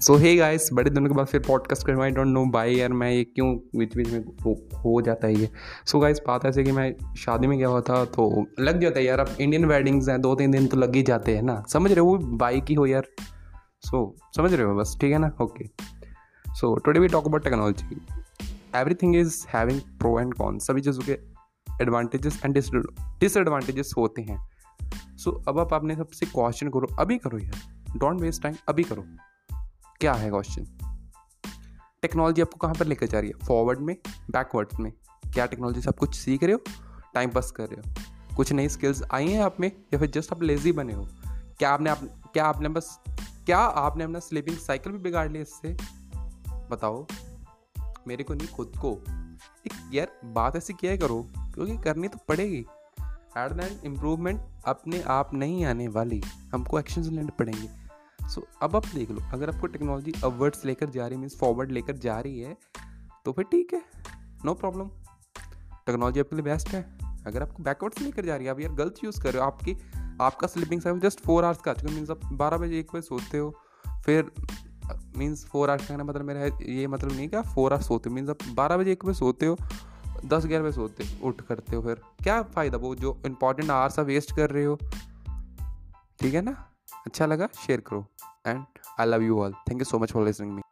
सो hey guys बड़े दिनों के बाद फिर पॉडकास्ट कर आई डोंट नो बाई यार मैं ये क्यों बीच बीच में हो, हो जाता है ये। सो गाइस बात ऐसे कि मैं शादी में गया हुआ था तो लग जाता है यार अब इंडियन वेडिंग्स हैं दो तीन दिन तो लग ही जाते हैं ना। समझ रहे हो बाई की हो यार। सो so, समझ रहे हो बस ठीक है ना? Okay so today we talk about technology everything is having pro and con सभी चीज़ों के एडवांटेजेस एंड डिसएडवांटेजेस होते हैं। सो so, अब आप अपने सबसे क्वेश्चन करो अभी करो यार। डोंट वेस्ट टाइम अभी करो। क्या है क्वेश्चन टेक्नोलॉजी आपको कहाँ पर लेकर जा रही है? फॉरवर्ड में? बैकवर्ड में? क्या टेक्नोलॉजी से आप कुछ सीख रहे हो? टाइम पास कर रहे हो? कुछ नई स्किल्स आई हैं आप में? या फिर जस्ट आप लेजी बने हो? क्या आपने आप, क्या आपने बस, क्या आपने अपना स्लीपिंग साइकिल भी बिगाड़ लिया इससे? बताओ। मेरे को नहीं, खुद को। एक, यार, बात ऐसी क्या करो, क्योंकि करनी तो पड़ेगी। एट द इम्प्रूवमेंट अपने आप नहीं आने वाली। हमको एक्शन लेने पड़ेंगे। सो so, अब आप देख लो अगर आपको टेक्नोलॉजी अपवर्ड्स लेकर जा रही है मीन्स फॉरवर्ड लेकर जा रही है तो फिर ठीक है नो प्रॉब्लम टेक्नोलॉजी आपके लिए बेस्ट है। अगर आपको बैकवर्ड्स लेकर जा रही है आप यार गलत यूज़ कर रहे हो आपकी आपका sleeping time just four hours का आ चुका मीन्स आप बारह बजे एक बजे सोते हो फिर मीन्स फोर आवर्स का मतलब मेरा ये मतलब नहीं कि आप फोर आवर्स सोते हो मीन्स आप बारह बजे एक बजे सोते हो दस ग्यारह बजे सोते उठ करते हो फिर। क्या फ़ायदा वो जो इंपॉर्टेंट आवर्स आप वेस्ट कर रहे हो? ठीक है ना? अच्छा लगा शेयर करो and I love you all thank you so much for listening me